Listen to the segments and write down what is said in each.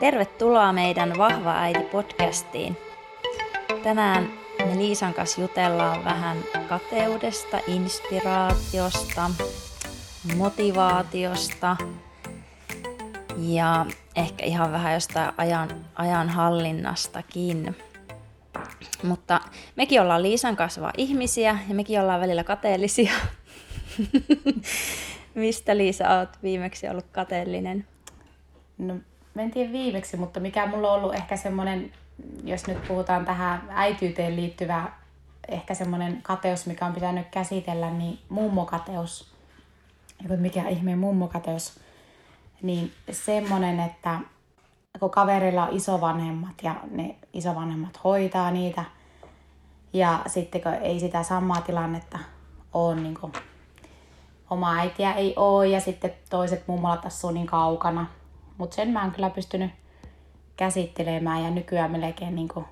Tervetuloa meidän Vahva äiti podcastiin. Tänään me Liisan kanssa jutellaan vähän kateudesta, inspiraatiosta, motivaatiosta ja ehkä ihan vähän jostain ajan, ajan hallinnastakin. Mutta mekin ollaan Liisan kasvaa ihmisiä ja mekin ollaan välillä kateellisia. Mistä Liisa oot viimeksi ollut kateellinen? No, en tiedä viimeksi, mutta mikä mulla on ollut ehkä semmoinen, jos nyt puhutaan tähän äityyteen liittyvä ehkä semmoinen kateus, mikä on pitänyt käsitellä, niin mummokateus. Mikä ihmeen mummokateus. Niin semmoinen, että kun kaverilla on isovanhemmat ja ne isovanhemmat hoitaa niitä, ja sitten kun ei sitä samaa tilannetta ole, niin kuin, oma äitiä ei ole ja sitten toiset mummolat asuu niin kaukana. Mutta sen mä oon kyllä pystynyt käsittelemään ja nykyään melkein niin kuin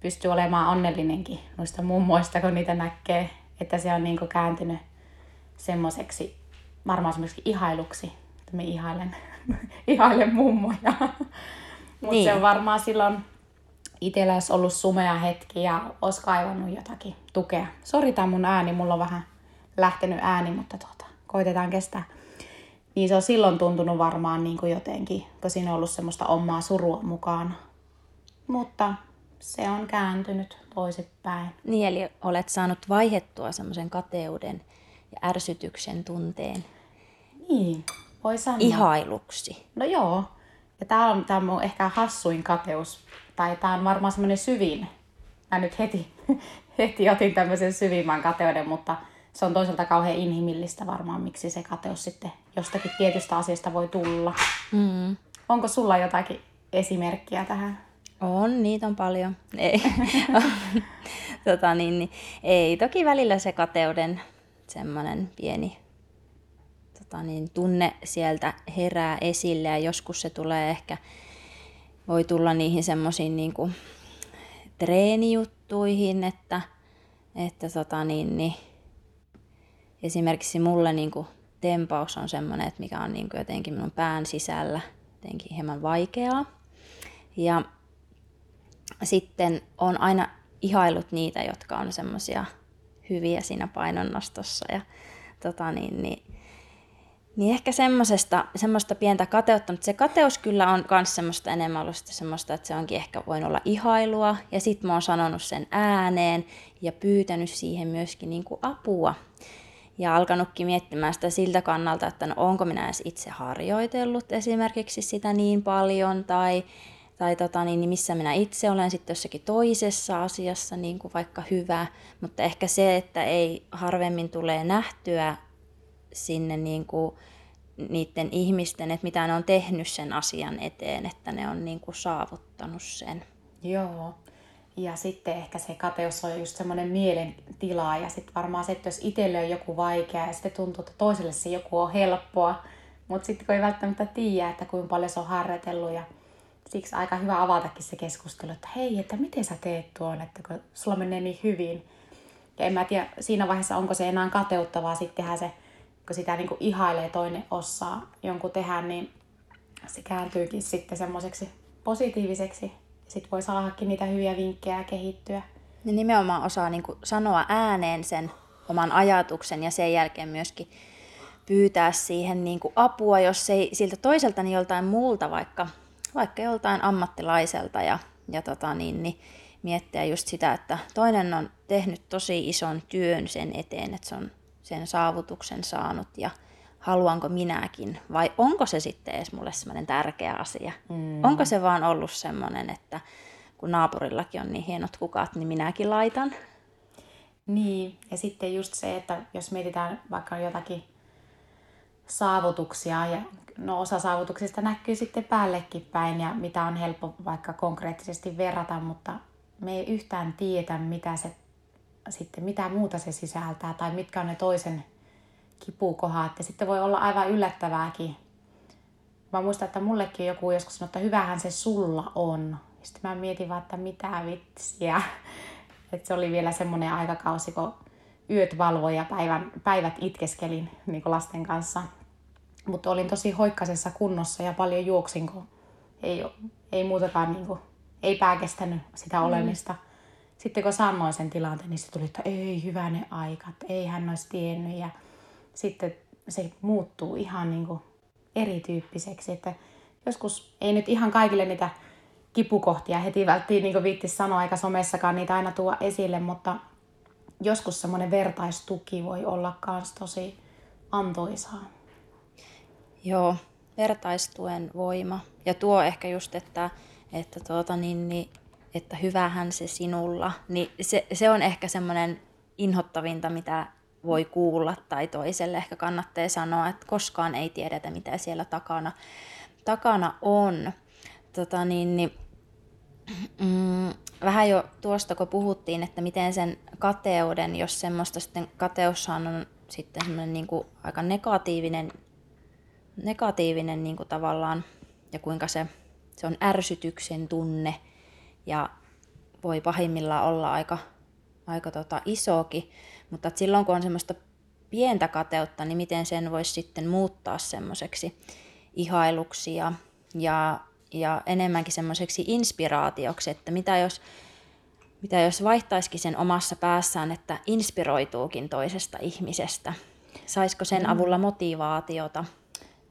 pystyy olemaan onnellinenkin noista mummoista, kun niitä näkee. Että se on niin kuin kääntynyt semmoiseksi varmaan semmoiseksi ihailuksi, että mä ihailen, ihailen mummoja. Mutta niin. se on varmaan silloin itsellä olisi ollut sumea hetki ja olisi kaivannut jotakin tukea. Sori tämä mun ääni, mulla on vähän lähtenyt ääni, mutta tuota, koitetaan kestää. Niin se on silloin tuntunut varmaan niin kuin jotenkin, kun siinä on ollut semmoista omaa surua mukana. Mutta se on kääntynyt toisinpäin. Niin, eli olet saanut vaihettua semmoisen kateuden ja ärsytyksen tunteen. Niin, voi sanoa. Ihailuksi. No joo. Ja tämä on, tää on ehkä hassuin kateus. Tai tämä on varmaan semmoinen syvin. Mä nyt heti, heti otin tämmöisen syvimmän kateuden, mutta se on toisaalta kauhean inhimillistä varmaan, miksi se kateus sitten jostakin tietystä asiasta voi tulla. Mm. Onko sulla jotakin esimerkkiä tähän? On, niitä on paljon. Ei. tota, niin, niin, ei, toki välillä se kateuden semmoinen pieni tota, niin, tunne sieltä herää esille ja joskus se tulee ehkä, voi tulla niihin semmoisiin niin treenijuttuihin, että, että tota, niin, niin, esimerkiksi mulle niin kuin, tempaus on semmoinen, että mikä on niin kuin, jotenkin minun pään sisällä jotenkin hieman vaikeaa. Ja sitten on aina ihailut niitä, jotka on semmoisia hyviä siinä painonnostossa. Ja, tota niin, niin, niin ehkä semmoisesta, semmoista pientä kateutta, mutta se kateus kyllä on myös semmoista enemmän ollut semmoista, että se onkin ehkä voinut olla ihailua. Ja sitten mä oon sanonut sen ääneen ja pyytänyt siihen myöskin niin kuin apua ja alkanutkin miettimään sitä siltä kannalta, että no onko minä edes itse harjoitellut esimerkiksi sitä niin paljon tai, tai tota, niin, niin missä minä itse olen sitten jossakin toisessa asiassa niin kuin vaikka hyvä, mutta ehkä se, että ei harvemmin tulee nähtyä sinne niin kuin niiden ihmisten, että mitä ne on tehnyt sen asian eteen, että ne on niin kuin saavuttanut sen. Joo, ja sitten ehkä se kateus on just semmoinen mielentila ja sitten varmaan se, että jos itselle on joku vaikea ja sitten tuntuu, että toiselle se joku on helppoa, mutta sitten kun ei välttämättä tiedä, että kuinka paljon se on harjoitellut ja siksi aika hyvä avatakin se keskustelu, että hei, että miten sä teet tuon, että kun sulla menee niin hyvin. Ja en mä tiedä siinä vaiheessa, onko se enää kateuttavaa sitten tehdä se, kun sitä niin kuin ihailee toinen osaa jonkun tehdä, niin se kääntyykin sitten semmoiseksi positiiviseksi sitten voi saadakin niitä hyviä vinkkejä kehittyä. Ja nimenomaan osaa niin kuin sanoa ääneen sen oman ajatuksen ja sen jälkeen myöskin pyytää siihen niin kuin apua, jos ei siltä toiselta niin joltain muulta, vaikka, vaikka joltain ammattilaiselta ja, ja tota niin, niin miettiä just sitä, että toinen on tehnyt tosi ison työn sen eteen, että se on sen saavutuksen saanut ja haluanko minäkin, vai onko se sitten edes mulle semmoinen tärkeä asia? Mm. Onko se vaan ollut semmoinen, että kun naapurillakin on niin hienot kukat, niin minäkin laitan? Niin, ja sitten just se, että jos mietitään vaikka jotakin saavutuksia, ja no osa saavutuksista näkyy sitten päällekin päin, ja mitä on helppo vaikka konkreettisesti verrata, mutta me ei yhtään tiedä, mitä se sitten, mitä muuta se sisältää, tai mitkä on ne toisen kipukohat. Ja sitten voi olla aivan yllättävääkin. Mä muistan, että mullekin joku joskus sanoi, että hyvähän se sulla on. Sitten mä mietin vaan, että mitä vitsiä. Että se oli vielä semmoinen aikakausi, kun yöt valvoi ja päivän, päivät itkeskelin niin lasten kanssa. Mutta olin tosi hoikkasessa kunnossa ja paljon juoksin, kun ei, ei muutakaan niin kuin, ei pää kestänyt sitä olemista. Mm. Sitten kun sanoin sen tilanteen, niin se tuli, että ei hyvänen aika, että ei hän olisi tiennyt. Ja sitten se muuttuu ihan niin kuin erityyppiseksi. Että joskus ei nyt ihan kaikille niitä kipukohtia heti välttiin niin viitti sanoa, eikä somessakaan niitä aina tuo esille, mutta joskus semmoinen vertaistuki voi olla myös tosi antoisaa. Joo, vertaistuen voima. Ja tuo ehkä just, että, että, tuota, niin, niin, että hyvähän se sinulla, niin se, se on ehkä semmoinen inhottavinta, mitä voi kuulla tai toiselle ehkä kannattaa sanoa, että koskaan ei tiedetä, mitä siellä takana, takana on. Tota, niin, niin, mm, vähän jo tuosta, kun puhuttiin, että miten sen kateuden, jos semmoista sitten kateushan on sitten semmoinen niin kuin aika negatiivinen, negatiivinen niin kuin tavallaan, ja kuinka se, se on ärsytyksen tunne, ja voi pahimmillaan olla aika, aika tota isokin, mutta silloin kun on semmoista pientä kateutta, niin miten sen voisi sitten muuttaa semmoiseksi ihailuksi ja, ja, ja enemmänkin semmoiseksi inspiraatioksi, että mitä jos, mitä jos vaihtaisikin sen omassa päässään, että inspiroituukin toisesta ihmisestä? Saisiko sen mm. avulla motivaatiota?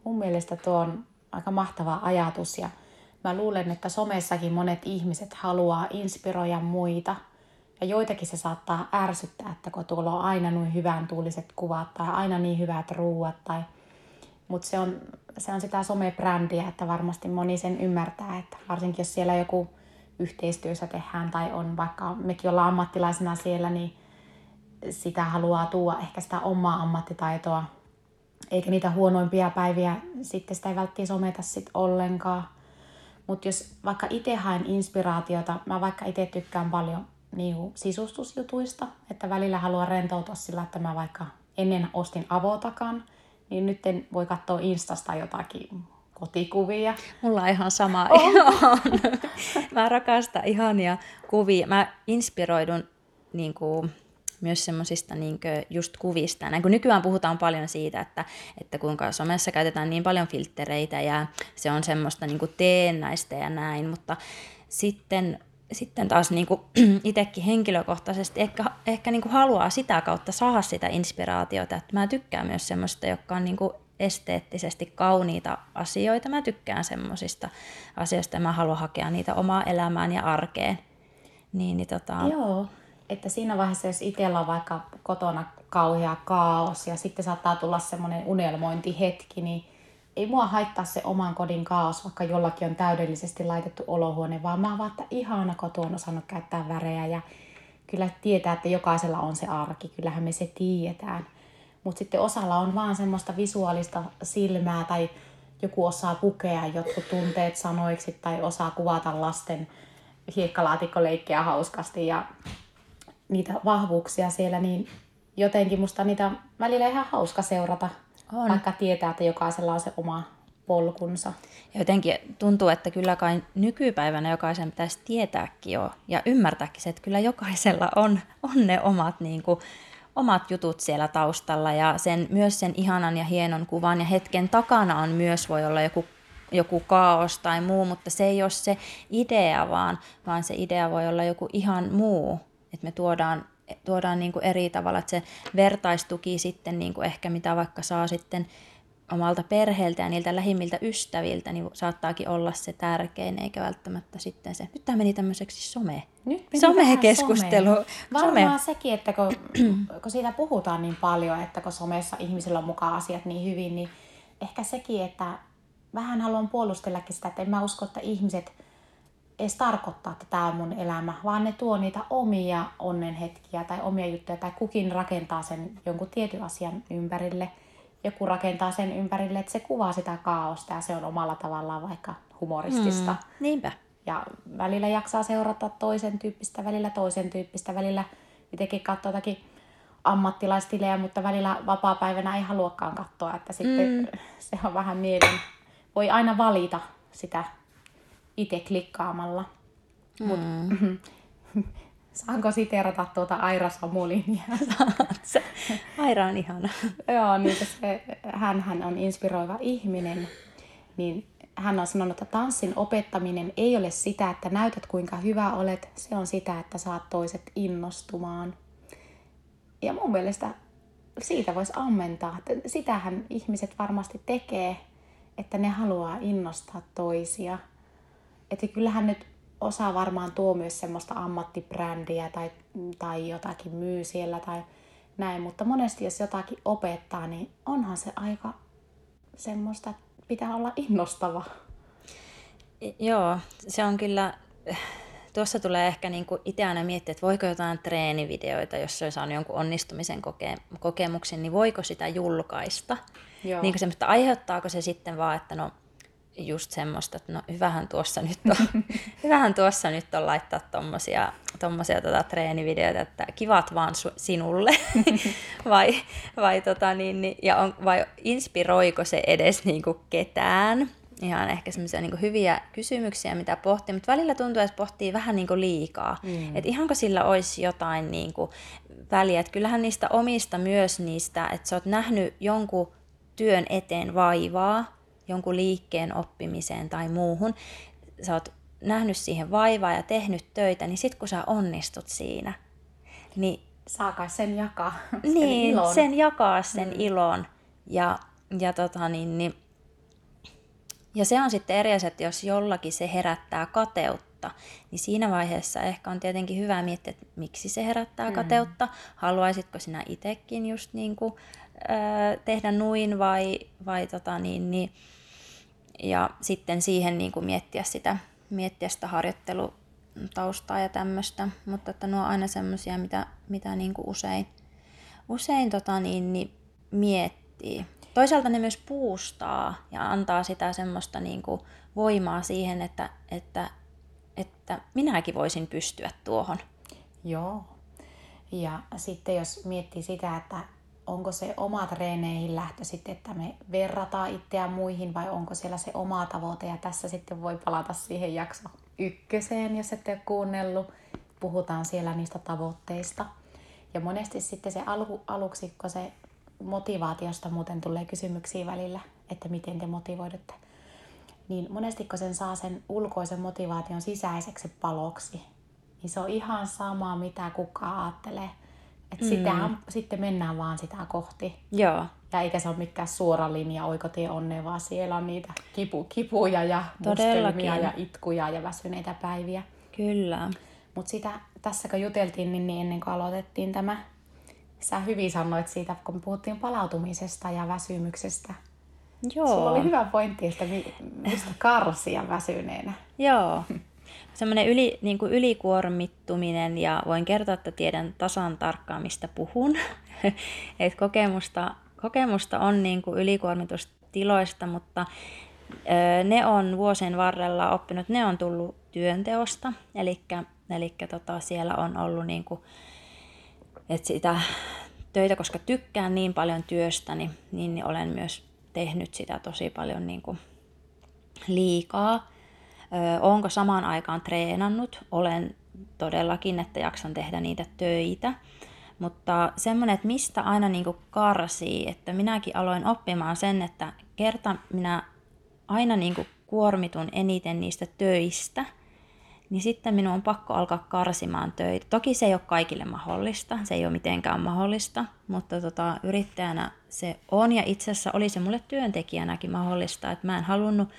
Mun mielestä tuo on aika mahtava ajatus ja mä luulen, että somessakin monet ihmiset haluaa inspiroida muita – ja joitakin se saattaa ärsyttää, että kun tuolla on aina noin hyvän tuuliset kuvat tai aina niin hyvät ruuat. Tai... Mutta se on, se on sitä somebrändiä, että varmasti moni sen ymmärtää, että varsinkin jos siellä joku yhteistyössä tehdään tai on vaikka mekin ollaan ammattilaisena siellä, niin sitä haluaa tuoda ehkä sitä omaa ammattitaitoa, eikä niitä huonoimpia päiviä sitten sitä ei välttämättä someta sit ollenkaan. Mutta jos vaikka itse haen inspiraatiota, mä vaikka itse tykkään paljon niin kuin sisustusjutuista, että välillä haluan rentoutua sillä, että mä vaikka ennen ostin avotakan, niin nyt voi katsoa Instasta jotakin kotikuvia. Mulla on ihan sama. Oh. mä rakastan ihania kuvia. Mä inspiroidun niin kuin, myös semmoisista niin just kuvista. Näin kun nykyään puhutaan paljon siitä, että, että kuinka somessa käytetään niin paljon filtreitä ja se on semmoista niin teennäistä ja näin, mutta sitten sitten taas niin kuin itsekin henkilökohtaisesti ehkä, ehkä niin kuin haluaa sitä kautta saada sitä inspiraatiota. Että mä tykkään myös semmoista, jotka on niin kuin esteettisesti kauniita asioita. Mä tykkään semmoisista asioista ja mä haluan hakea niitä omaa elämään ja arkeen. Niin, niin tota... Joo, että siinä vaiheessa, jos itsellä on vaikka kotona kauhea kaos ja sitten saattaa tulla semmoinen unelmointihetki, niin ei mua haittaa se oman kodin kaos, vaikka jollakin on täydellisesti laitettu olohuone, vaan mä vaan, että ihana kotu on osannut käyttää värejä ja kyllä tietää, että jokaisella on se arki, kyllähän me se tiedetään. Mutta sitten osalla on vaan semmoista visuaalista silmää tai joku osaa pukea jotkut tunteet sanoiksi tai osaa kuvata lasten hiekkalaatikkoleikkejä hauskasti ja niitä vahvuuksia siellä, niin jotenkin musta niitä välillä ihan hauska seurata – on. Vaikka tietää, että jokaisella on se oma polkunsa. Ja jotenkin tuntuu, että kyllä kai nykypäivänä jokaisen pitäisi tietääkin jo ja ymmärtääkin se, että kyllä jokaisella on, on ne omat, niin kuin, omat jutut siellä taustalla ja sen, myös sen ihanan ja hienon kuvan ja hetken takana on myös voi olla joku joku kaos tai muu, mutta se ei ole se idea, vaan, vaan se idea voi olla joku ihan muu. Että me tuodaan tuodaan niin kuin eri tavalla, että se vertaistuki sitten niin kuin ehkä mitä vaikka saa sitten omalta perheeltä ja niiltä lähimmiltä ystäviltä, niin saattaakin olla se tärkein, eikä välttämättä sitten se. Nyt tämä meni tämmöiseksi some. Nyt Some-keskustelu. Some. Varmaan some. sekin, että kun, kun siitä puhutaan niin paljon, että kun somessa ihmisillä on mukaan asiat niin hyvin, niin ehkä sekin, että vähän haluan puolustellakin sitä, että en mä usko, että ihmiset – edes tarkoittaa, että tämä on mun elämä, vaan ne tuo niitä omia onnenhetkiä tai omia juttuja, tai kukin rakentaa sen jonkun tietyn asian ympärille. Joku rakentaa sen ympärille, että se kuvaa sitä kaaosta ja se on omalla tavallaan vaikka humoristista. Mm, niinpä. Ja välillä jaksaa seurata toisen tyyppistä, välillä toisen tyyppistä, välillä itsekin katsoo jotakin ammattilaistilejä, mutta välillä vapaa-päivänä ei haluakaan katsoa, että sitten mm. se on vähän mielen. Voi aina valita sitä itse klikkaamalla. Mm. Mut, saanko siterata tuota Aira Samulinia? Aira on ihana. Joo, niin se, hän, hän on inspiroiva ihminen. Niin hän on sanonut, että tanssin opettaminen ei ole sitä, että näytät kuinka hyvä olet, se on sitä, että saat toiset innostumaan. Ja mun mielestä siitä voisi ammentaa. Sitähän ihmiset varmasti tekee, että ne haluaa innostaa toisia. Että kyllähän nyt osa varmaan tuo myös semmoista ammattibrändiä tai, tai jotakin myy siellä tai näin, mutta monesti jos jotakin opettaa, niin onhan se aika semmoista, että pitää olla innostava. Joo, se on kyllä, tuossa tulee ehkä niin kuin itse aina miettiä, että voiko jotain treenivideoita, jos se on saanut jonkun onnistumisen koke- kokemuksen, niin voiko sitä julkaista? Joo. Niin kuin semmoista, aiheuttaako se sitten vaan, että no just semmoista, että no hyvähän tuossa nyt on, hyvähän tuossa nyt on laittaa tommosia, tommosia tota, treenivideoita, että kivat vaan su- sinulle, vai, vai, tota, niin, niin, ja on, vai inspiroiko se edes niin kuin ketään? Ihan ehkä semmoisia niin hyviä kysymyksiä, mitä pohtii, mutta välillä tuntuu, että pohtii vähän niin kuin liikaa. Mm. Että ihanko sillä olisi jotain niin kuin väliä, että kyllähän niistä omista myös niistä, että sä oot nähnyt jonkun työn eteen vaivaa, jonkun liikkeen oppimiseen tai muuhun, sä oot nähnyt siihen vaivaa ja tehnyt töitä, niin sit kun sä onnistut siinä, niin... Saakaa sen jakaa. Sen niin, ilon. sen jakaa sen mm. ilon. Ja, ja, tota niin, niin, ja se on sitten eri asia, että jos jollakin se herättää kateutta, niin siinä vaiheessa ehkä on tietenkin hyvä miettiä, että miksi se herättää mm. kateutta. Haluaisitko sinä itsekin just niin kuin, äh, tehdä nuin vai, vai tota niin, niin, ja sitten siihen niin kuin miettiä sitä, miettiä sitä harjoittelutaustaa ja tämmöistä, mutta että nuo on aina semmoisia, mitä, mitä niin kuin usein, usein tota niin, niin miettii. Toisaalta ne myös puustaa ja antaa sitä semmoista niin kuin voimaa siihen, että, että, että minäkin voisin pystyä tuohon. Joo. Ja sitten jos miettii sitä, että onko se oma treeneihin lähtö sitten, että me verrataan itseä muihin vai onko siellä se oma tavoite ja tässä sitten voi palata siihen jakso ykköseen, jos ette ole kuunnellut. Puhutaan siellä niistä tavoitteista. Ja monesti sitten se alu, aluksi, kun se motivaatiosta muuten tulee kysymyksiä välillä, että miten te motivoidutte, niin monesti kun sen saa sen ulkoisen motivaation sisäiseksi paloksi, niin se on ihan sama, mitä kukaan ajattelee – et mm. sitähän, sitten mennään vaan sitä kohti. Joo. Ja eikä se ole mikään suora linja oikotie onneen, vaan siellä on niitä kipu, kipuja ja mustelmia ja itkuja ja väsyneitä päiviä. Kyllä. Mutta sitä tässä kun juteltiin, niin, niin ennen kuin aloitettiin tämä, sä hyvin sanoit siitä, kun puhuttiin palautumisesta ja väsymyksestä. Joo. Sulla oli hyvä pointti, että mistä karsia väsyneenä. Joo. semmoinen yli, niin kuin ylikuormittuminen ja voin kertoa, että tiedän tasan tarkkaan, mistä puhun. Et kokemusta, kokemusta on niin kuin ylikuormitustiloista, mutta ne on vuosien varrella oppinut, ne on tullut työnteosta, eli tota, siellä on ollut niin kuin, että sitä töitä, koska tykkään niin paljon työstäni, niin, niin olen myös tehnyt sitä tosi paljon niin kuin liikaa. Onko samaan aikaan treenannut? Olen todellakin, että jaksan tehdä niitä töitä. Mutta semmoinen, että mistä aina niin karsii, että minäkin aloin oppimaan sen, että kerta minä aina niin kuormitun eniten niistä töistä, niin sitten minun on pakko alkaa karsimaan töitä. Toki se ei ole kaikille mahdollista, se ei ole mitenkään mahdollista, mutta tota, yrittäjänä se on ja itse asiassa oli se mulle työntekijänäkin mahdollista, että mä en halunnut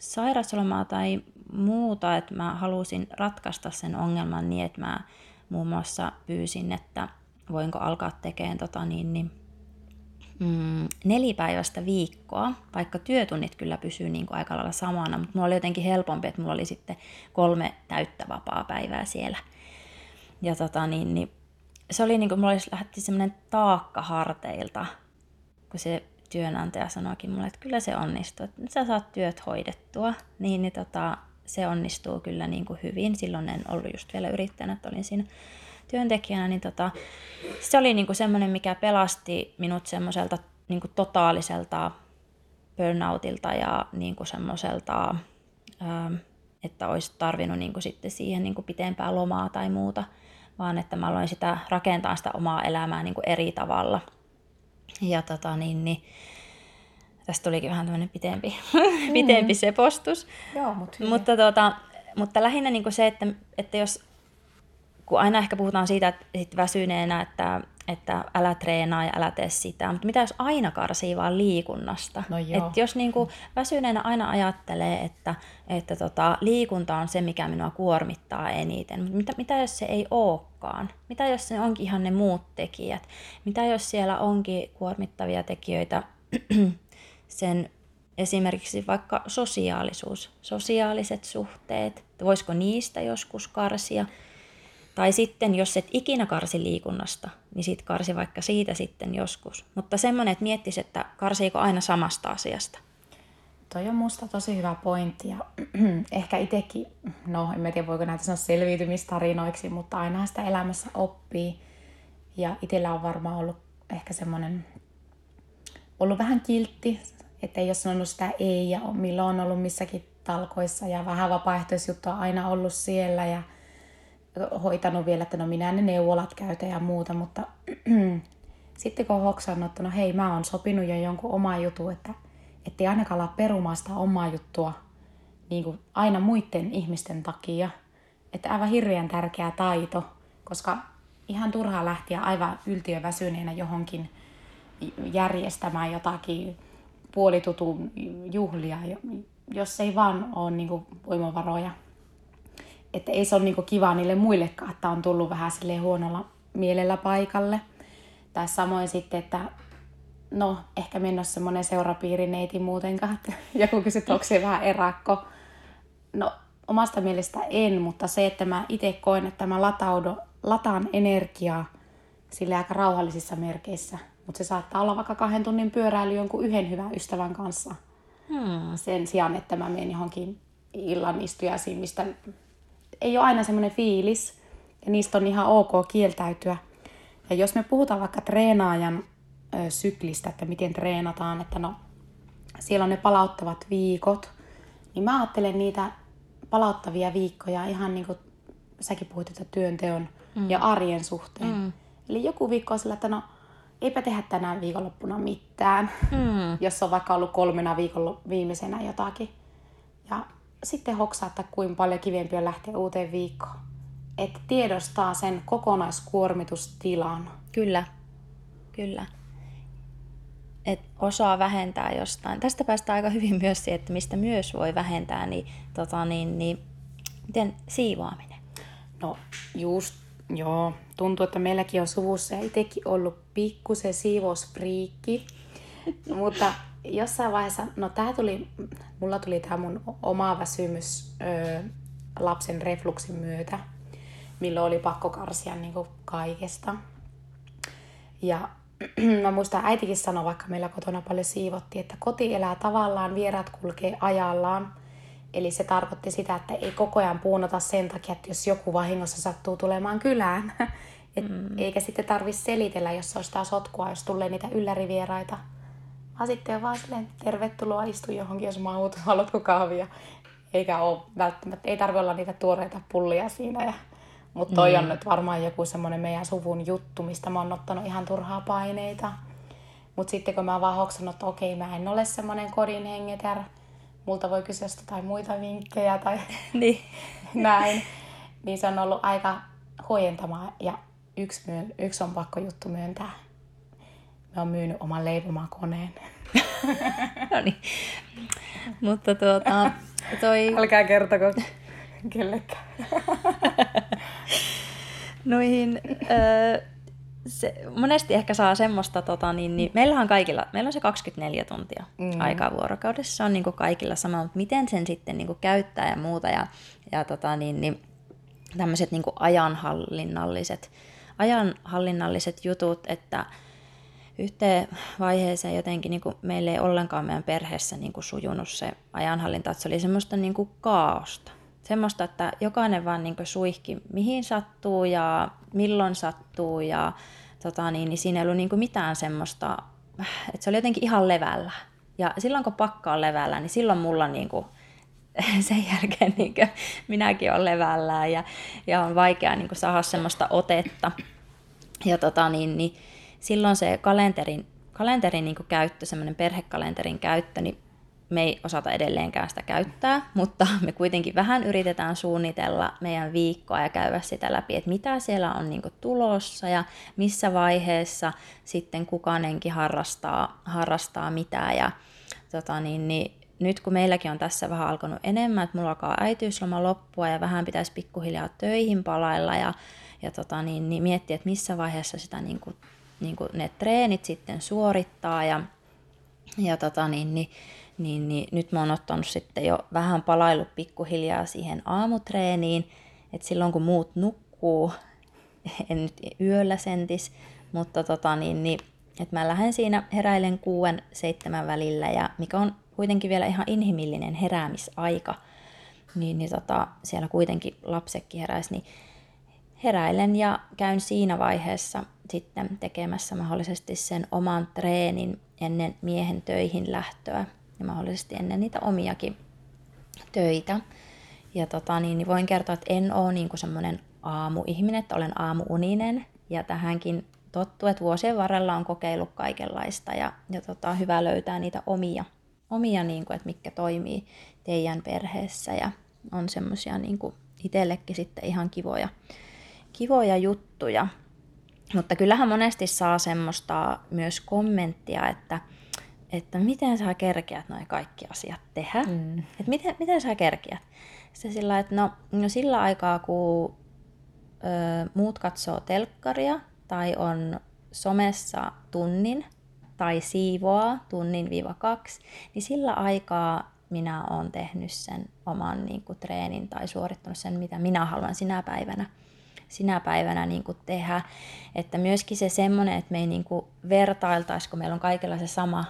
sairauslomaa tai muuta, että mä halusin ratkaista sen ongelman niin, että mä muun muassa pyysin, että voinko alkaa tekemään tota niin, niin, mm, nelipäiväistä viikkoa, vaikka työtunnit kyllä pysyy niin kuin aika lailla samana, mutta mulla oli jotenkin helpompi, että mulla oli sitten kolme täyttä vapaa päivää siellä. Ja tota niin, niin se oli niin kuin, mulla lähti semmoinen taakka harteilta, kun se työnantaja sanoikin mulle, että kyllä se onnistuu, että sä saat työt hoidettua, niin, niin tota, se onnistuu kyllä niin kuin hyvin. Silloin en ollut just vielä yrittäjänä, että olin siinä työntekijänä, niin tota, se oli niin kuin semmoinen, mikä pelasti minut semmoiselta niin kuin totaaliselta burnoutilta ja niin kuin semmoiselta, ähm, että olisi tarvinnut niin kuin sitten siihen niin kuin pitempää lomaa tai muuta, vaan että mä aloin sitä rakentaa sitä omaa elämää niin kuin eri tavalla. Ja tota, niin, niin, Tästä tulikin vähän tämmöinen pitempi, pitempi se postus. Joo, mut hyvin. Mutta, tuota, mutta lähinnä niin se, että, että jos, kun aina ehkä puhutaan siitä, että sit väsyneenä, että, että älä treenaa ja älä tee sitä, mutta mitä jos aina karsii vaan liikunnasta? No joo. Et jos niin kuin väsyneenä aina ajattelee, että, että tota, liikunta on se, mikä minua kuormittaa eniten, mutta mitä, mitä jos se ei olekaan? Mitä jos se onkin ihan ne muut tekijät? Mitä jos siellä onkin kuormittavia tekijöitä sen esimerkiksi vaikka sosiaalisuus, sosiaaliset suhteet, voisiko niistä joskus karsia. Tai sitten, jos et ikinä karsi liikunnasta, niin sit karsi vaikka siitä sitten joskus. Mutta semmoinen, että miettisi, että karsiiko aina samasta asiasta. Toi on musta tosi hyvä pointti ja ehkä itsekin, no en tiedä voiko näitä sanoa selviytymistarinoiksi, mutta aina sitä elämässä oppii. Ja itsellä on varmaan ollut ehkä semmoinen, ollut vähän kiltti että ei ole sanonut sitä ei ja milloin on ollut missäkin talkoissa ja vähän vapaaehtoisjuttua aina ollut siellä ja hoitanut vielä, että no minä ne neuvolat käytä ja muuta, mutta sitten kun on hoksannut, että no hei, mä oon sopinut jo jonkun oma jutu, että ettei ainakaan ala perumaan sitä omaa juttua niin kuin aina muiden ihmisten takia. Että aivan hirveän tärkeä taito, koska ihan turhaa lähtiä aivan yltiöväsyneenä johonkin järjestämään jotakin puolitutun juhlia, jos ei vaan ole niin kuin voimavaroja. Että ei se ole niin kuin kiva niille muillekaan, että on tullut vähän sille huonolla mielellä paikalle. Tai samoin sitten, että no ehkä mennä semmoinen seurapiirineiti muutenkaan. Että joku kysyy, onko se vähän erakko. No omasta mielestä en, mutta se, että mä itse koen, että mä lataudu, lataan energiaa sille aika rauhallisissa merkeissä – mutta se saattaa olla vaikka kahden tunnin pyöräily jonkun yhden hyvän ystävän kanssa. Hmm. Sen sijaan, että mä menen johonkin illan istujaisiin, mistä ei ole aina semmoinen fiilis. Ja niistä on ihan ok kieltäytyä. Ja jos me puhutaan vaikka treenaajan ö, syklistä, että miten treenataan, että no siellä on ne palauttavat viikot, niin mä ajattelen niitä palauttavia viikkoja ihan niin kuin säkin puhuit, että työnteon mm. ja arjen suhteen. Mm. Eli joku viikko on sillä, että no eipä tehdä tänään viikonloppuna mitään, mm. jos on vaikka ollut kolmena viikon viimeisenä jotakin. Ja sitten hoksaa, että kuinka paljon kivempi on lähteä uuteen viikkoon. Että tiedostaa sen kokonaiskuormitustilan. Kyllä, kyllä. Et osaa vähentää jostain. Tästä päästään aika hyvin myös siihen, että mistä myös voi vähentää, niin, tota, niin, niin miten siivoaminen? No just Joo, tuntuu, että meilläkin on suvussa ja itsekin ollut pikkusen siivousfriikki. Mutta jossain vaiheessa, no tää tuli, mulla tuli tämä mun oma väsymys ö, lapsen refluksin myötä, milloin oli pakko karsia niin kaikesta. Ja mä muistan, äitikin sanoi, vaikka meillä kotona paljon siivottiin, että koti elää tavallaan, vieraat kulkee ajallaan. Eli se tarkoitti sitä, että ei koko ajan puunota sen takia, että jos joku vahingossa sattuu tulemaan kylään. Et mm. Eikä sitten tarvi selitellä, jos ostaa sotkua, jos tulee niitä yllärivieraita. Vaan sitten on vaan silleen, tervetuloa istu johonkin, jos mahut, haluatko kahvia. Eikä ole välttämättä, ei tarvi olla niitä tuoreita pullia siinä. Ja, mutta toi mm. on nyt varmaan joku semmoinen meidän suvun juttu, mistä mä oon ottanut ihan turhaa paineita. Mutta sitten kun mä oon vaan hoksannut, että okei, mä en ole semmoinen kodin hengeter, multa voi kysyä tai muita vinkkejä tai niin. näin. Niin se on ollut aika huojentamaa ja yksi, myö, yksi on pakko juttu myöntää. Mä oon myynyt oman leipomakoneen. no niin. Mutta tuota, toi... Älkää kertoko kellekään. Noihin, öö, se, monesti ehkä saa semmoista, tota, niin, niin, meillähän kaikilla, meillä on se 24 tuntia mm. aikaa vuorokaudessa, se on niin kuin kaikilla sama, mutta miten sen sitten niin kuin käyttää ja muuta, ja, ja tota, niin, niin, tämmöiset niin kuin ajanhallinnalliset, ajanhallinnalliset jutut, että yhteen vaiheeseen jotenkin niin kuin meillä ei ollenkaan meidän perheessä niin kuin sujunut se ajanhallinta, että se oli semmoista niin kuin kaaosta. Semmoista, että jokainen vaan niin suihki mihin sattuu ja milloin sattuu ja tota niin, niin siinä ei ollut niin mitään semmoista, että se oli jotenkin ihan levällä. Ja silloin kun pakka on levällä, niin silloin mulla niin kuin, sen jälkeen niin minäkin olen levällä ja, ja on vaikea niin saada semmoista otetta. Ja tota niin, niin silloin se kalenterin kalenterin niin käyttö, semmoinen perhekalenterin käyttö, niin me ei osata edelleenkään sitä käyttää, mutta me kuitenkin vähän yritetään suunnitella meidän viikkoa ja käydä sitä läpi, että mitä siellä on niin tulossa ja missä vaiheessa sitten kukainenkin harrastaa, harrastaa mitä. Ja, tota niin, niin, nyt kun meilläkin on tässä vähän alkanut enemmän, että mulla alkaa äitiysloma loppua ja vähän pitäisi pikkuhiljaa töihin palailla ja, ja tota niin, niin miettiä, että missä vaiheessa sitä niin niin kuin ne treenit sitten suorittaa ja, ja tota niin, niin niin, niin nyt mä oon ottanut sitten jo vähän palailu pikkuhiljaa siihen aamutreeniin, että silloin kun muut nukkuu, en nyt yöllä sentis, mutta tota, niin, niin, että mä lähden siinä heräilen kuuden seitsemän välillä ja mikä on kuitenkin vielä ihan inhimillinen heräämisaika, niin, niin tota, siellä kuitenkin lapsekin heräisi, niin heräilen ja käyn siinä vaiheessa sitten tekemässä mahdollisesti sen oman treenin ennen miehen töihin lähtöä ja mahdollisesti ennen niitä omiakin töitä. Ja tota, niin, niin voin kertoa, että en ole niin semmoinen aamuihminen, että olen aamuuninen ja tähänkin tottu, että vuosien varrella on kokeillut kaikenlaista ja, ja tota, hyvä löytää niitä omia, omia niin kuin, että mikä toimii teidän perheessä ja on semmoisia niin itsellekin sitten ihan kivoja, kivoja juttuja. Mutta kyllähän monesti saa semmoista myös kommenttia, että, että miten sä kerkeät noin kaikki asiat tehdä. Mm. Että miten, miten sä kerkeät. Se sillä, että no, no sillä aikaa, kun ö, muut katsoo telkkaria tai on somessa tunnin tai siivoaa tunnin viiva kaksi, niin sillä aikaa minä olen tehnyt sen oman niin kuin, treenin tai suorittanut sen, mitä minä haluan sinä päivänä sinä päivänä niin kuin tehdä. Että myöskin se semmoinen, että me ei niin kuin vertailtaisi, kun meillä on kaikilla se sama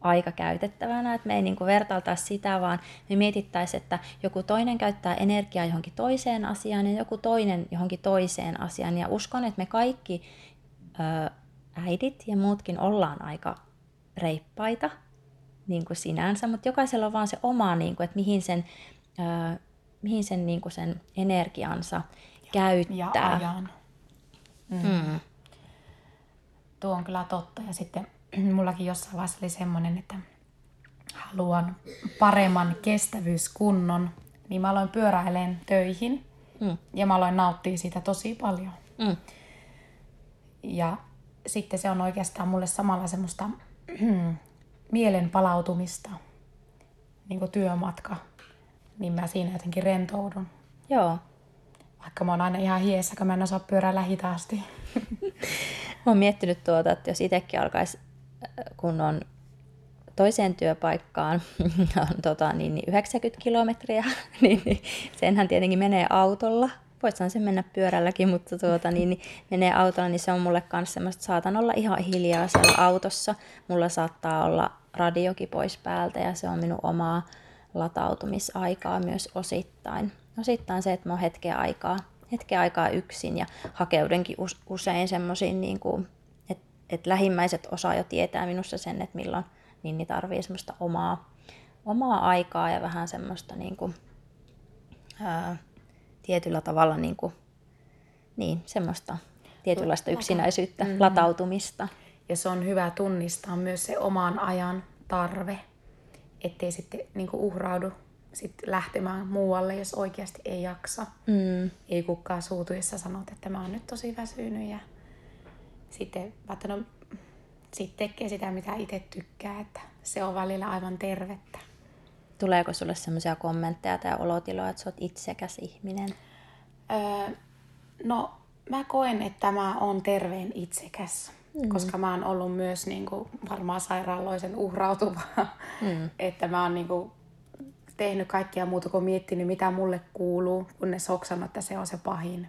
aika käytettävänä, että me ei niin vertailtaisi sitä, vaan me mietittäisiin, että joku toinen käyttää energiaa johonkin toiseen asiaan ja joku toinen johonkin toiseen asiaan. Ja uskon, että me kaikki ö, äidit ja muutkin ollaan aika reippaita niin kuin sinänsä, mutta jokaisella on vaan se oma, niin kuin, että mihin sen, ö, mihin sen, niin kuin sen energiansa käyttää. Ja ajan. Mm. Mm. Tuo on kyllä totta. Ja sitten mullakin jossain vaiheessa oli semmoinen, että haluan paremman kestävyyskunnon, niin mä aloin pyöräileen töihin mm. ja mä aloin nauttia siitä tosi paljon. Mm. Ja sitten se on oikeastaan mulle samalla semmoista mielen palautumista, niin kuin työmatka, niin mä siinä jotenkin rentoudun. Joo. Vaikka mä oon aina ihan hiessä, kun mä en osaa pyöräillä hitaasti. mä oon miettinyt tuota, että jos itsekin alkaisi kun on toiseen työpaikkaan on tota, niin, niin 90 kilometriä, niin, niin senhän tietenkin menee autolla. Voisihan se mennä pyörälläkin, mutta tuota, niin, niin menee autolla, niin se on mulle kanssa semmoista, saatan olla ihan hiljaa siellä autossa. Mulla saattaa olla radiokin pois päältä ja se on minun omaa latautumisaikaa myös osittain. Osittain se, että mä oon hetken aikaa, hetken aikaa yksin ja hakeudenkin usein semmoisiin niin että lähimmäiset osaa jo tietää minussa sen, että milloin Ninni tarvii semmoista omaa, omaa aikaa ja vähän semmoista niin kuin, ää, tietyllä tavalla niin kuin, niin, semmoista tietynlaista yksinäisyyttä, mm-hmm. latautumista. Ja se on hyvä tunnistaa myös se oman ajan tarve, ettei sitten niin kuin uhraudu sit lähtemään muualle, jos oikeasti ei jaksa. Mm. Ei kukaan suutu, jos sä sanot, että mä oon nyt tosi väsynyt ja sitten, vaikka no, sit tekee sitä, mitä itse tykkää, että se on välillä aivan tervettä. Tuleeko sulle sellaisia kommentteja tai olotiloja, että sä oot itsekäs ihminen? Öö, no, mä koen, että mä oon terveen itsekäs, mm. koska mä oon ollut myös niin kuin, varmaan sairaaloisen uhrautuva. Mm. että mä oon niin kuin, tehnyt kaikkia muuta kuin miettinyt, mitä mulle kuuluu, kunnes hoksannut, että se on se pahin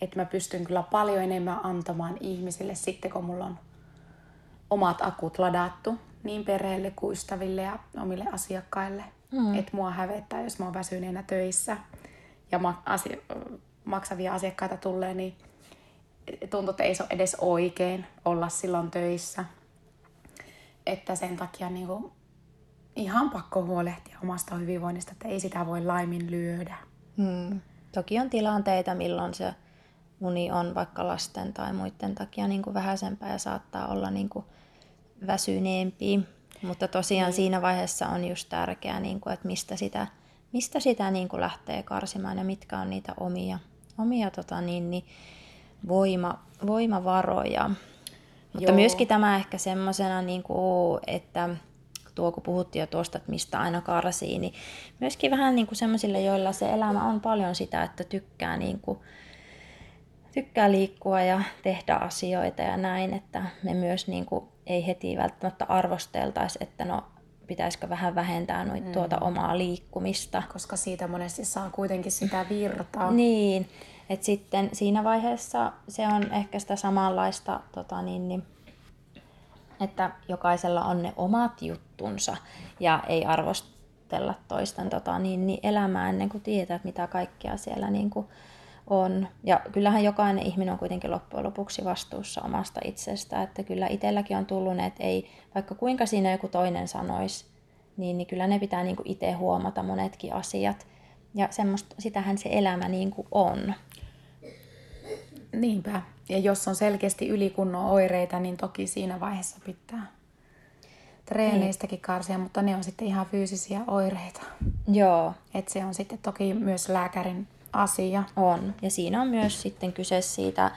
että mä pystyn kyllä paljon enemmän antamaan ihmisille sitten, kun mulla on omat akut ladattu niin perheelle kuin ystäville ja omille asiakkaille. Mm. Että mua hävettää, jos mä oon väsyneenä töissä ja ma- asi- maksavia asiakkaita tulee, niin tuntuu, että ei se ole edes oikein olla silloin töissä. Että sen takia niin kuin, ihan pakko huolehtia omasta hyvinvoinnista, että ei sitä voi laimin lyödä. Mm. Toki on tilanteita, milloin se uni on vaikka lasten tai muiden takia niin kuin vähäisempää ja saattaa olla niin kuin väsyneempiä. Mutta tosiaan siinä vaiheessa on just tärkeää, niin kuin, että mistä sitä, mistä sitä niin kuin lähtee karsimaan ja mitkä on niitä omia, omia tota niin, niin voima, voimavaroja. Mutta Joo. myöskin tämä ehkä semmoisena, niin kuin, että tuo kun puhuttiin jo tuosta, että mistä aina karsii, niin myöskin vähän niin kuin semmoisille, joilla se elämä on paljon sitä, että tykkää, niin kuin, tykkää liikkua ja tehdä asioita ja näin, että me myös niin kuin, ei heti välttämättä arvosteltaisi, että no pitäisikö vähän vähentää noit mm. tuota omaa liikkumista. Koska siitä monesti saa kuitenkin sitä virtaa. Niin, että sitten siinä vaiheessa se on ehkä sitä samanlaista, tota niin, niin, että jokaisella on ne omat juttunsa ja ei arvostella toisten tota, niin, niin elämää ennen kuin tietää, mitä kaikkea siellä niin kuin on. Ja kyllähän jokainen ihminen on kuitenkin loppujen lopuksi vastuussa omasta itsestä, että kyllä itselläkin on tullut, että ei, vaikka kuinka siinä joku toinen sanoisi, niin, niin kyllä ne pitää niin itse huomata monetkin asiat. Ja semmoista, sitähän se elämä niin kuin on. Niinpä. Ja jos on selkeästi ylikunnon oireita, niin toki siinä vaiheessa pitää treeneistäkin niin. karsia, mutta ne on sitten ihan fyysisiä oireita. Joo. Et se on sitten toki myös lääkärin asia. On. Ja siinä on myös sitten kyse siitä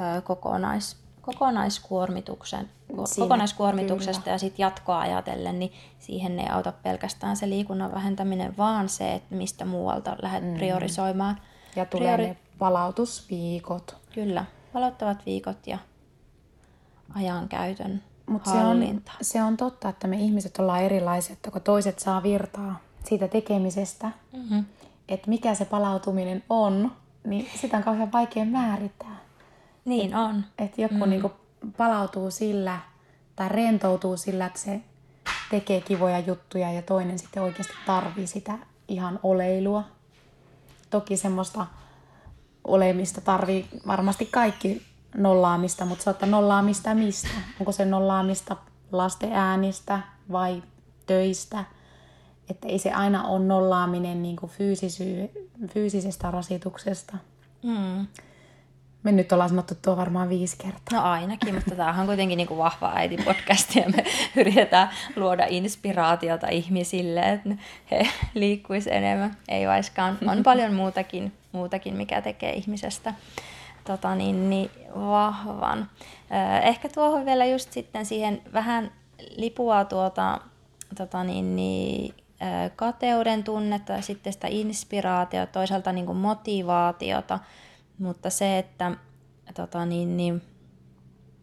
ö, kokonais, kokonaiskuormituksen, Siinä, kokonaiskuormituksesta kyllä. ja sitten jatkoa ajatellen, niin siihen ei auta pelkästään se liikunnan vähentäminen, vaan se, että mistä muualta lähdet mm. priorisoimaan. Ja tulee Priori... ne palautusviikot. Kyllä, palauttavat viikot ja ajankäytön Mutta se on, se on totta, että me ihmiset ollaan erilaisia, että kun toiset saa virtaa siitä tekemisestä, mm-hmm. että mikä se palautuminen on, niin sitä on kauhean vaikea määrittää. Niin et, on. Että joku mm. niinku palautuu sillä tai rentoutuu sillä, että se tekee kivoja juttuja ja toinen sitten oikeasti tarvii sitä ihan oleilua. Toki semmoista olemista tarvii varmasti kaikki nollaamista, mutta saattaa nollaamista mistä? Onko se nollaamista lasten äänistä vai töistä? Että ei se aina ole nollaaminen niin kuin fyysisy- fyysisestä rasituksesta. Mm. Me nyt ollaan sanottu tuo varmaan viisi kertaa. No ainakin, mutta tämä on kuitenkin niin kuin vahva äitipodcast ja me yritetään luoda inspiraatiota ihmisille, että he liikkuisi enemmän. Ei vaiskaan, on paljon muutakin, muutakin mikä tekee ihmisestä tota niin, niin vahvan. Ehkä tuohon vielä just sitten siihen vähän lipua tuota, tota niin, niin, kateuden tunnetta ja sitten sitä inspiraatiota, toisaalta niin kuin motivaatiota – mutta se, että tota niin, niin,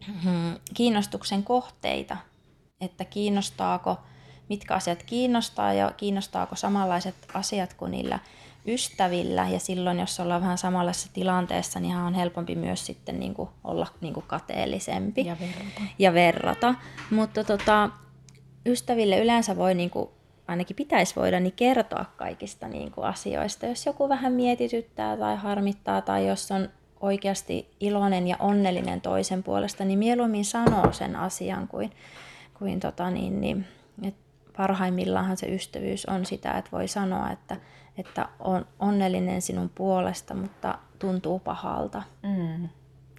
kiinnostuksen kohteita, että kiinnostaako, mitkä asiat kiinnostaa ja kiinnostaako samanlaiset asiat kuin niillä ystävillä ja silloin, jos ollaan vähän samanlaisessa tilanteessa, niin on helpompi myös sitten niin kuin olla niin kuin kateellisempi ja verrata. Ja verrata. Mutta tota, ystäville yleensä voi niin kuin ainakin pitäisi voida niin kertoa kaikista niin kuin asioista. Jos joku vähän mietityttää tai harmittaa tai jos on oikeasti iloinen ja onnellinen toisen puolesta, niin mieluummin sanoo sen asian kuin, kuin tota niin, niin, et parhaimmillaan se ystävyys on sitä, että voi sanoa, että, että on onnellinen sinun puolesta, mutta tuntuu pahalta. Mm.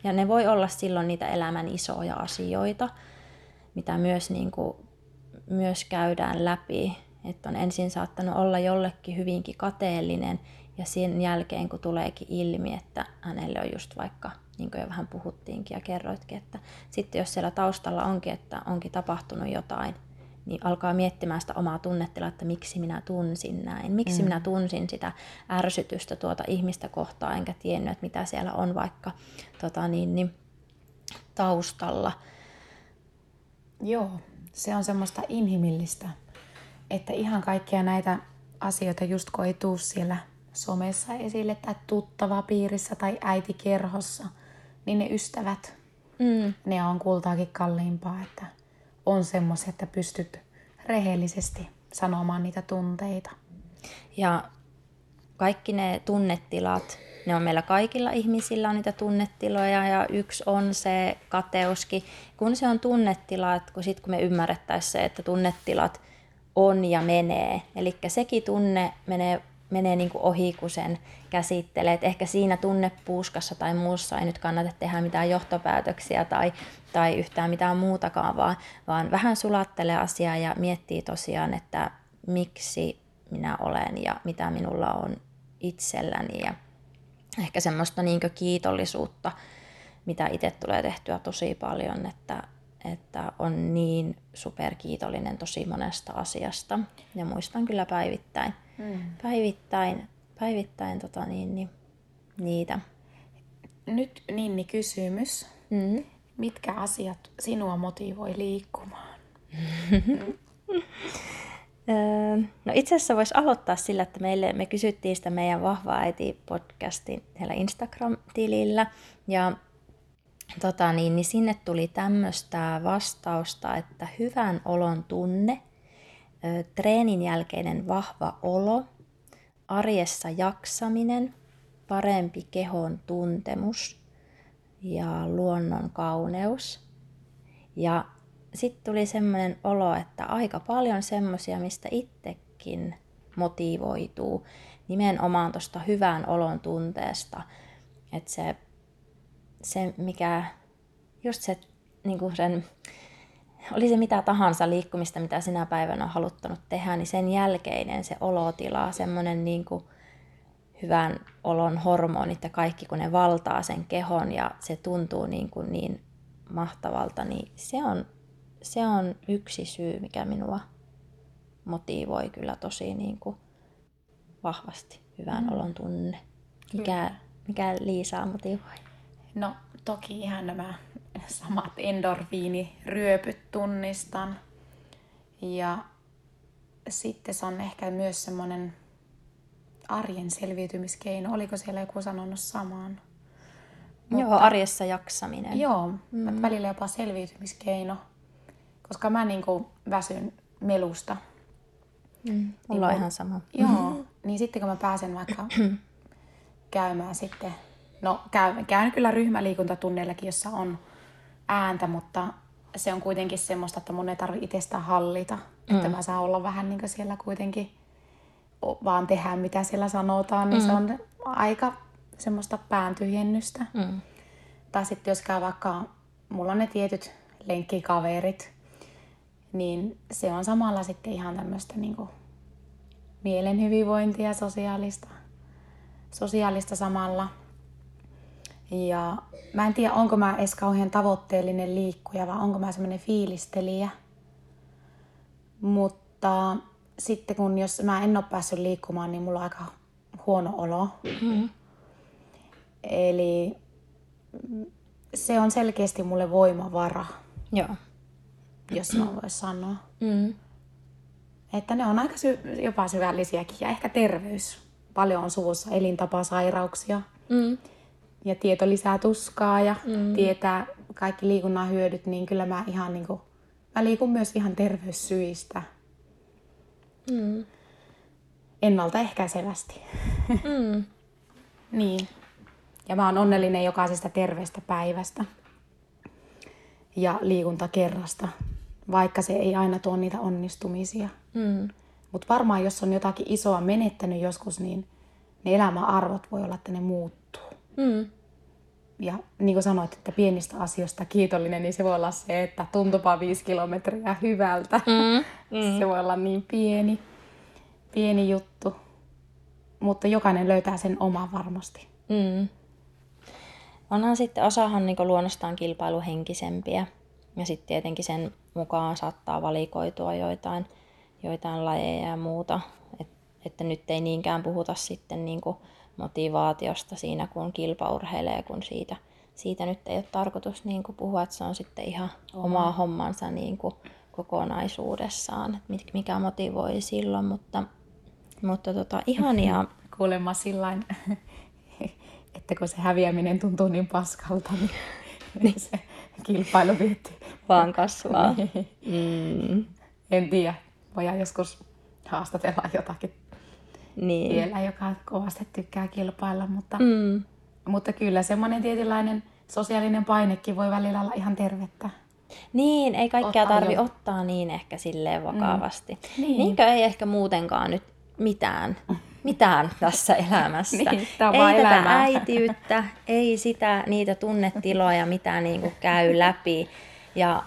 Ja ne voi olla silloin niitä elämän isoja asioita, mitä myös, niin kuin, myös käydään läpi että on ensin saattanut olla jollekin hyvinkin kateellinen ja sen jälkeen kun tuleekin ilmi, että hänelle on just vaikka, niin kuin jo vähän puhuttiinkin ja kerroitkin, että sitten jos siellä taustalla onkin, että onkin tapahtunut jotain, niin alkaa miettimään sitä omaa tunnetilaa, että miksi minä tunsin näin, miksi mm. minä tunsin sitä ärsytystä tuota ihmistä kohtaan, enkä tiennyt, että mitä siellä on vaikka tota niin, niin, taustalla. Joo, se on semmoista inhimillistä että ihan kaikkia näitä asioita just kun ei tuu siellä somessa esille tai tuttava piirissä tai äitikerhossa, niin ne ystävät, mm. ne on kultaakin kalliimpaa, että on semmoisia, että pystyt rehellisesti sanomaan niitä tunteita. Ja kaikki ne tunnetilat, ne on meillä kaikilla ihmisillä on niitä tunnetiloja ja yksi on se kateuskin. Kun se on tunnetila, että kun, sit, kun me ymmärrettäisiin se, että tunnetilat – on ja menee. Eli sekin tunne menee menee niin kuin ohi, kun sen käsittelee. Et ehkä siinä tunnepuuskassa tai muussa ei nyt kannata tehdä mitään johtopäätöksiä tai, tai yhtään mitään muutakaan, vaan, vaan vähän sulattelee asiaa ja miettii tosiaan, että miksi minä olen ja mitä minulla on itselläni ja ehkä semmoista niin kiitollisuutta, mitä itse tulee tehtyä tosi paljon, että, että on niin superkiitollinen tosi monesta asiasta. Ja muistan kyllä päivittäin, mm. päivittäin, päivittäin tota niin, niin, niitä. Nyt Ninni kysymys. Mm. Mitkä asiat sinua motivoi liikkumaan? No itse asiassa voisi aloittaa sillä, että meille, me kysyttiin sitä meidän Vahva äiti podcastin Instagram-tilillä. Ja tota niin, niin sinne tuli tämmöistä vastausta, että hyvän olon tunne, treenin jälkeinen vahva olo, arjessa jaksaminen, parempi kehon tuntemus ja luonnon kauneus. Ja sitten tuli semmoinen olo, että aika paljon semmoisia, mistä itsekin motivoituu nimenomaan tuosta hyvän olon tunteesta. Että se, se mikä, just se, niin sen, oli se mitä tahansa liikkumista, mitä sinä päivänä on haluttanut tehdä, niin sen jälkeinen se olotila, semmoinen niin kuin hyvän olon hormonit ja kaikki, kun ne valtaa sen kehon ja se tuntuu niin, kuin niin mahtavalta, niin se on se on yksi syy, mikä minua motivoi kyllä tosi niin kuin vahvasti. Hyvän mm. olon tunne. Mikä, mikä Liisaa motivoi? No toki ihan nämä samat endorfiiniryöpyt tunnistan. Ja sitten se on ehkä myös semmoinen arjen selviytymiskeino. Oliko siellä joku sanonut samaan? Mutta, joo, arjessa jaksaminen. Joo, mm. välillä jopa selviytymiskeino koska mä niin kuin väsyn melusta. Mm, mulla niin on ihan sama. Joo, niin sitten kun mä pääsen vaikka käymään sitten, no käyn, käyn kyllä ryhmäliikuntatunneillakin, jossa on ääntä, mutta se on kuitenkin semmoista, että mun ei tarvitse itsestään hallita. Mm. Että mä saan olla vähän niin kuin siellä kuitenkin vaan tehdä mitä siellä sanotaan, niin mm. se on aika semmoista pääntyhjennystä. Mm. Tai sitten jos käy vaikka, mulla on ne tietyt lenkkikaverit, niin se on samalla sitten ihan tämmöistä niin kuin mielen hyvinvointia, sosiaalista, sosiaalista samalla. Ja mä en tiedä, onko mä edes kauhean tavoitteellinen liikkuja vai onko mä semmoinen fiilistelijä. Mutta sitten kun jos mä en ole päässyt liikkumaan, niin mulla on aika huono olo. Mm-hmm. Eli se on selkeästi mulle voimavara. Joo jos mä voisi sanoa. Mm. Että ne on aika sy- jopa syvällisiäkin ja ehkä terveys. Paljon on suvussa elintapasairauksia. Mm. Ja tieto lisää tuskaa ja mm. tietää kaikki liikunnan hyödyt, niin kyllä mä ihan niin kuin, mä liikun myös ihan terveyssyistä. Mm. Ennaltaehkäisevästi. Mm. niin. Ja mä oon onnellinen jokaisesta terveestä päivästä ja liikuntakerrasta vaikka se ei aina tuo niitä onnistumisia. Mm. Mutta varmaan jos on jotakin isoa menettänyt joskus, niin ne elämäarvot voi olla, että ne muuttuu. Mm. Ja niin kuin sanoit, että pienistä asioista kiitollinen, niin se voi olla se, että tuntupa viisi kilometriä hyvältä. Mm. Mm. se voi olla niin pieni, pieni juttu. Mutta jokainen löytää sen oman varmasti. Mm. Onhan sitten osahan niin luonnostaan kilpailuhenkisempiä. Ja sitten tietenkin sen mukaan saattaa valikoitua joitain, joitain lajeja ja muuta. Et, että nyt ei niinkään puhuta sitten niin kuin motivaatiosta siinä, kun kilpaurheilee, kun siitä, siitä nyt ei ole tarkoitus niin kuin puhua, että se on sitten ihan Oma. omaa hommansa niin kuin kokonaisuudessaan, että mikä motivoi silloin, mutta, mutta tota, ihania. Kuulemma sillä että kun se häviäminen tuntuu niin paskalta, niin, niin se kilpailu vietti vaan kasvaa. Niin. mm. En tiedä. Voidaan joskus haastatella jotakin niin. vielä, joka kovasti tykkää kilpailla, mutta, mm. mutta kyllä semmoinen tietynlainen sosiaalinen painekin voi välillä olla ihan tervettä. Niin, ei kaikkea tarvi jo. ottaa niin ehkä silleen vakavasti. Mm. Niin. Niinkö ei ehkä muutenkaan nyt mitään mitään tässä elämässä. Niin, ei tätä elämää. äitiyttä, ei sitä, niitä tunnetiloja, mitä niinku käy läpi. Ja,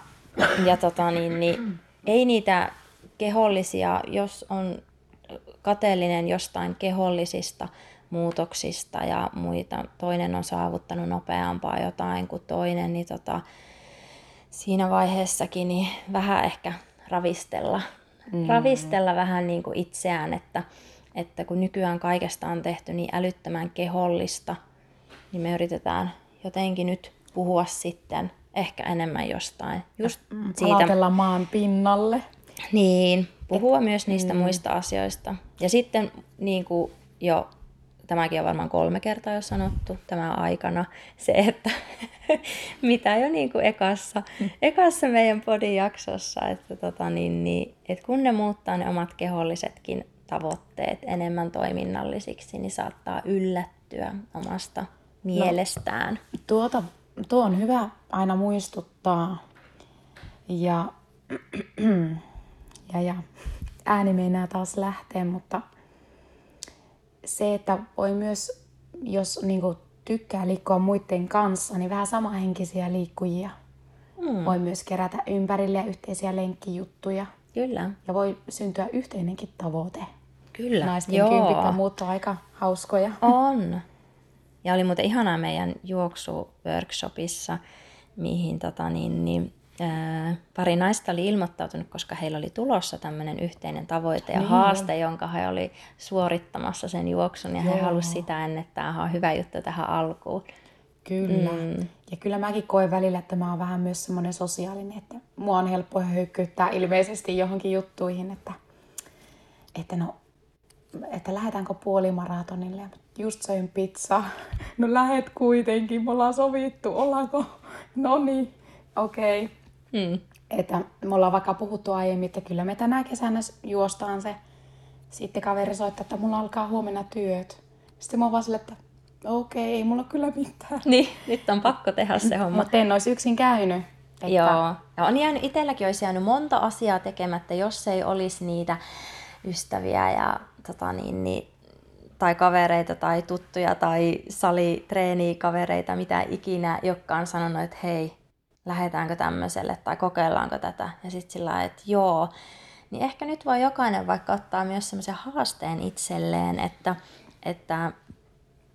ja tota, niin, niin, ei niitä kehollisia, jos on kateellinen jostain kehollisista muutoksista ja muita, toinen on saavuttanut nopeampaa jotain kuin toinen, niin tota, siinä vaiheessakin niin vähän ehkä ravistella, mm. ravistella vähän niin kuin itseään, että, että kun nykyään kaikesta on tehty niin älyttömän kehollista, niin me yritetään jotenkin nyt puhua sitten ehkä enemmän jostain. Just siitä, maan pinnalle. niin, puhua myös niistä mm. muista asioista. Ja sitten niin kuin jo, tämäkin on varmaan kolme kertaa jo sanottu tämä aikana, se, että mitä jo niin kuin ekassa, ekassa meidän podijaksossa, että, tota, niin, niin, että kun ne muuttaa ne omat kehollisetkin tavoitteet enemmän toiminnallisiksi, niin saattaa yllättyä omasta mielestään. Tuota, tuo on hyvä aina muistuttaa. Ja, ja, ja ääni meinaa taas lähteä, mutta se, että voi myös, jos niin kuin, tykkää liikkua muiden kanssa, niin vähän samahenkisiä liikkujia. Mm. Voi myös kerätä ympärille yhteisiä lenkkijuttuja. Kyllä, Ja voi syntyä yhteinenkin tavoite. kyllä. Naisten Joo. kympit ja on aika hauskoja. On. Ja oli muuten ihanaa meidän juoksu-workshopissa, mihin tota, niin, niin, pari naista oli ilmoittautunut, koska heillä oli tulossa tämmöinen yhteinen tavoite ja Niin. haaste, jonka he oli suorittamassa sen juoksun. Ja he Joo. halusivat sitä ennen, että tämä on hyvä juttu tähän alkuun. Kyllä. Mm. Ja kyllä mäkin koen välillä, että mä oon vähän myös semmoinen sosiaalinen, että mua on helppo höykkyyttää ilmeisesti johonkin juttuihin, että, että no, että lähdetäänkö puolimaratonille. Just söin pizzaa. No lähet kuitenkin, me ollaan sovittu, ollaanko? No niin, okei. Okay. Hmm. Että me ollaan vaikka puhuttu aiemmin, että kyllä me tänä kesänä juostaan se. Sitten kaveri soittaa, että mulla alkaa huomenna työt. Sitten mä oon vaan silleen, että okei, okay, ei mulla kyllä mitään. Niin, nyt on pakko tehdä se homma. Mutta en olisi yksin käynyt. Että Joo. Ja on jäänyt, itselläkin olisi jäänyt monta asiaa tekemättä, jos ei olisi niitä ystäviä ja tota niin, niin, tai kavereita tai tuttuja tai salitreeni-kavereita, mitä ikinä, jotka on sanonut, että hei, lähdetäänkö tämmöiselle tai kokeillaanko tätä. Ja sitten sillä että joo. Niin ehkä nyt voi jokainen vaikka ottaa myös semmoisen haasteen itselleen, että, että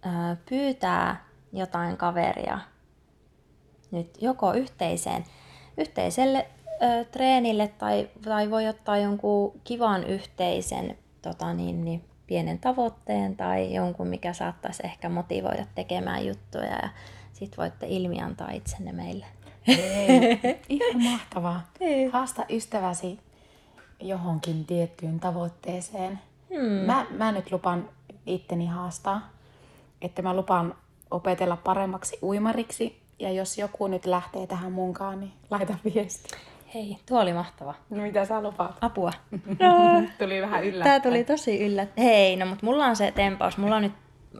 ö, pyytää jotain kaveria nyt joko yhteiseen, yhteiselle ö, treenille tai, tai voi ottaa jonkun kivan yhteisen tota niin, niin, pienen tavoitteen tai jonkun, mikä saattaisi ehkä motivoida tekemään juttuja ja sitten voitte ilmiantaa itsenne meille. Ei, ihan mahtavaa. Ei. Haasta ystäväsi johonkin tiettyyn tavoitteeseen. Hmm. Mä, mä nyt lupan itteni haastaa, että mä lupan opetella paremmaksi uimariksi. Ja jos joku nyt lähtee tähän munkaan, niin laita viesti. Hei, tuo oli mahtava. No mitä sä lupaat? Apua. Tuli vähän yllättäen. tuli tosi yllättäen. Hei, no mutta mulla on se tempaus. Mulla on nyt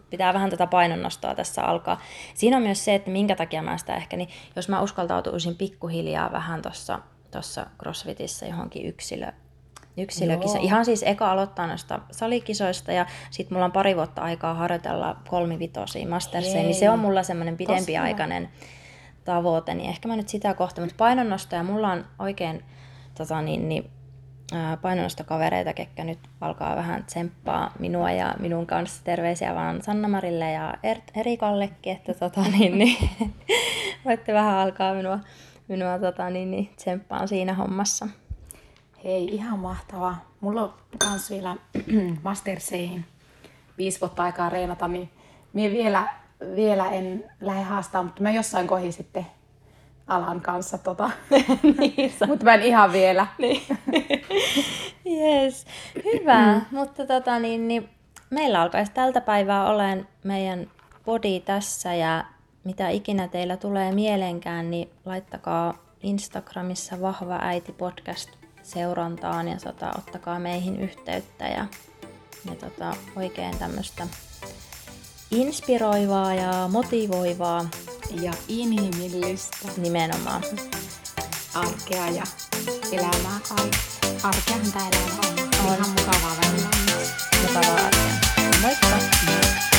pitää vähän tätä painonnostoa tässä alkaa. Siinä on myös se, että minkä takia mä sitä ehkä, niin jos mä uskaltautuisin pikkuhiljaa vähän tuossa tossa CrossFitissä johonkin yksilö, yksilökisa. Joo. Ihan siis eka aloittaa noista salikisoista ja sitten mulla on pari vuotta aikaa harjoitella kolmivitosia masterseja, niin se on mulla semmoinen pidempiaikainen tavoite, niin ehkä mä nyt sitä kohta, mutta painonnosto ja mulla on oikein tota niin, niin, painonnostokavereita, ketkä nyt alkaa vähän tsemppaa minua ja minun kanssa. Terveisiä vaan Sanna-Marille ja er- Erikallekin, että tota, niin, niin, voitte vähän alkaa minua, minua tota, niin, niin, tsemppaan siinä hommassa. Hei, ihan mahtavaa. Mulla on kans vielä Masterseihin viisi vuotta aikaa reenata, niin minä vielä, vielä en lähde haastaa, mutta mä jossain kohin sitten alan kanssa tota. niin, mutta mä en ihan vielä. Niin. yes. Hyvä, mm. mutta tota, niin, niin, meillä alkaisi tältä päivää olemaan meidän body tässä ja mitä ikinä teillä tulee mieleenkään, niin laittakaa Instagramissa Vahva äiti podcast seurantaan ja tota, ottakaa meihin yhteyttä ja, ja tota, oikein tämmöistä inspiroivaa ja motivoivaa Ja inhimillistä nimenomaan. arkea ja elämää. Arkeahan tää elämä on. On. Ihan mukavaa välillä. Mukavaa arkea. Moikka!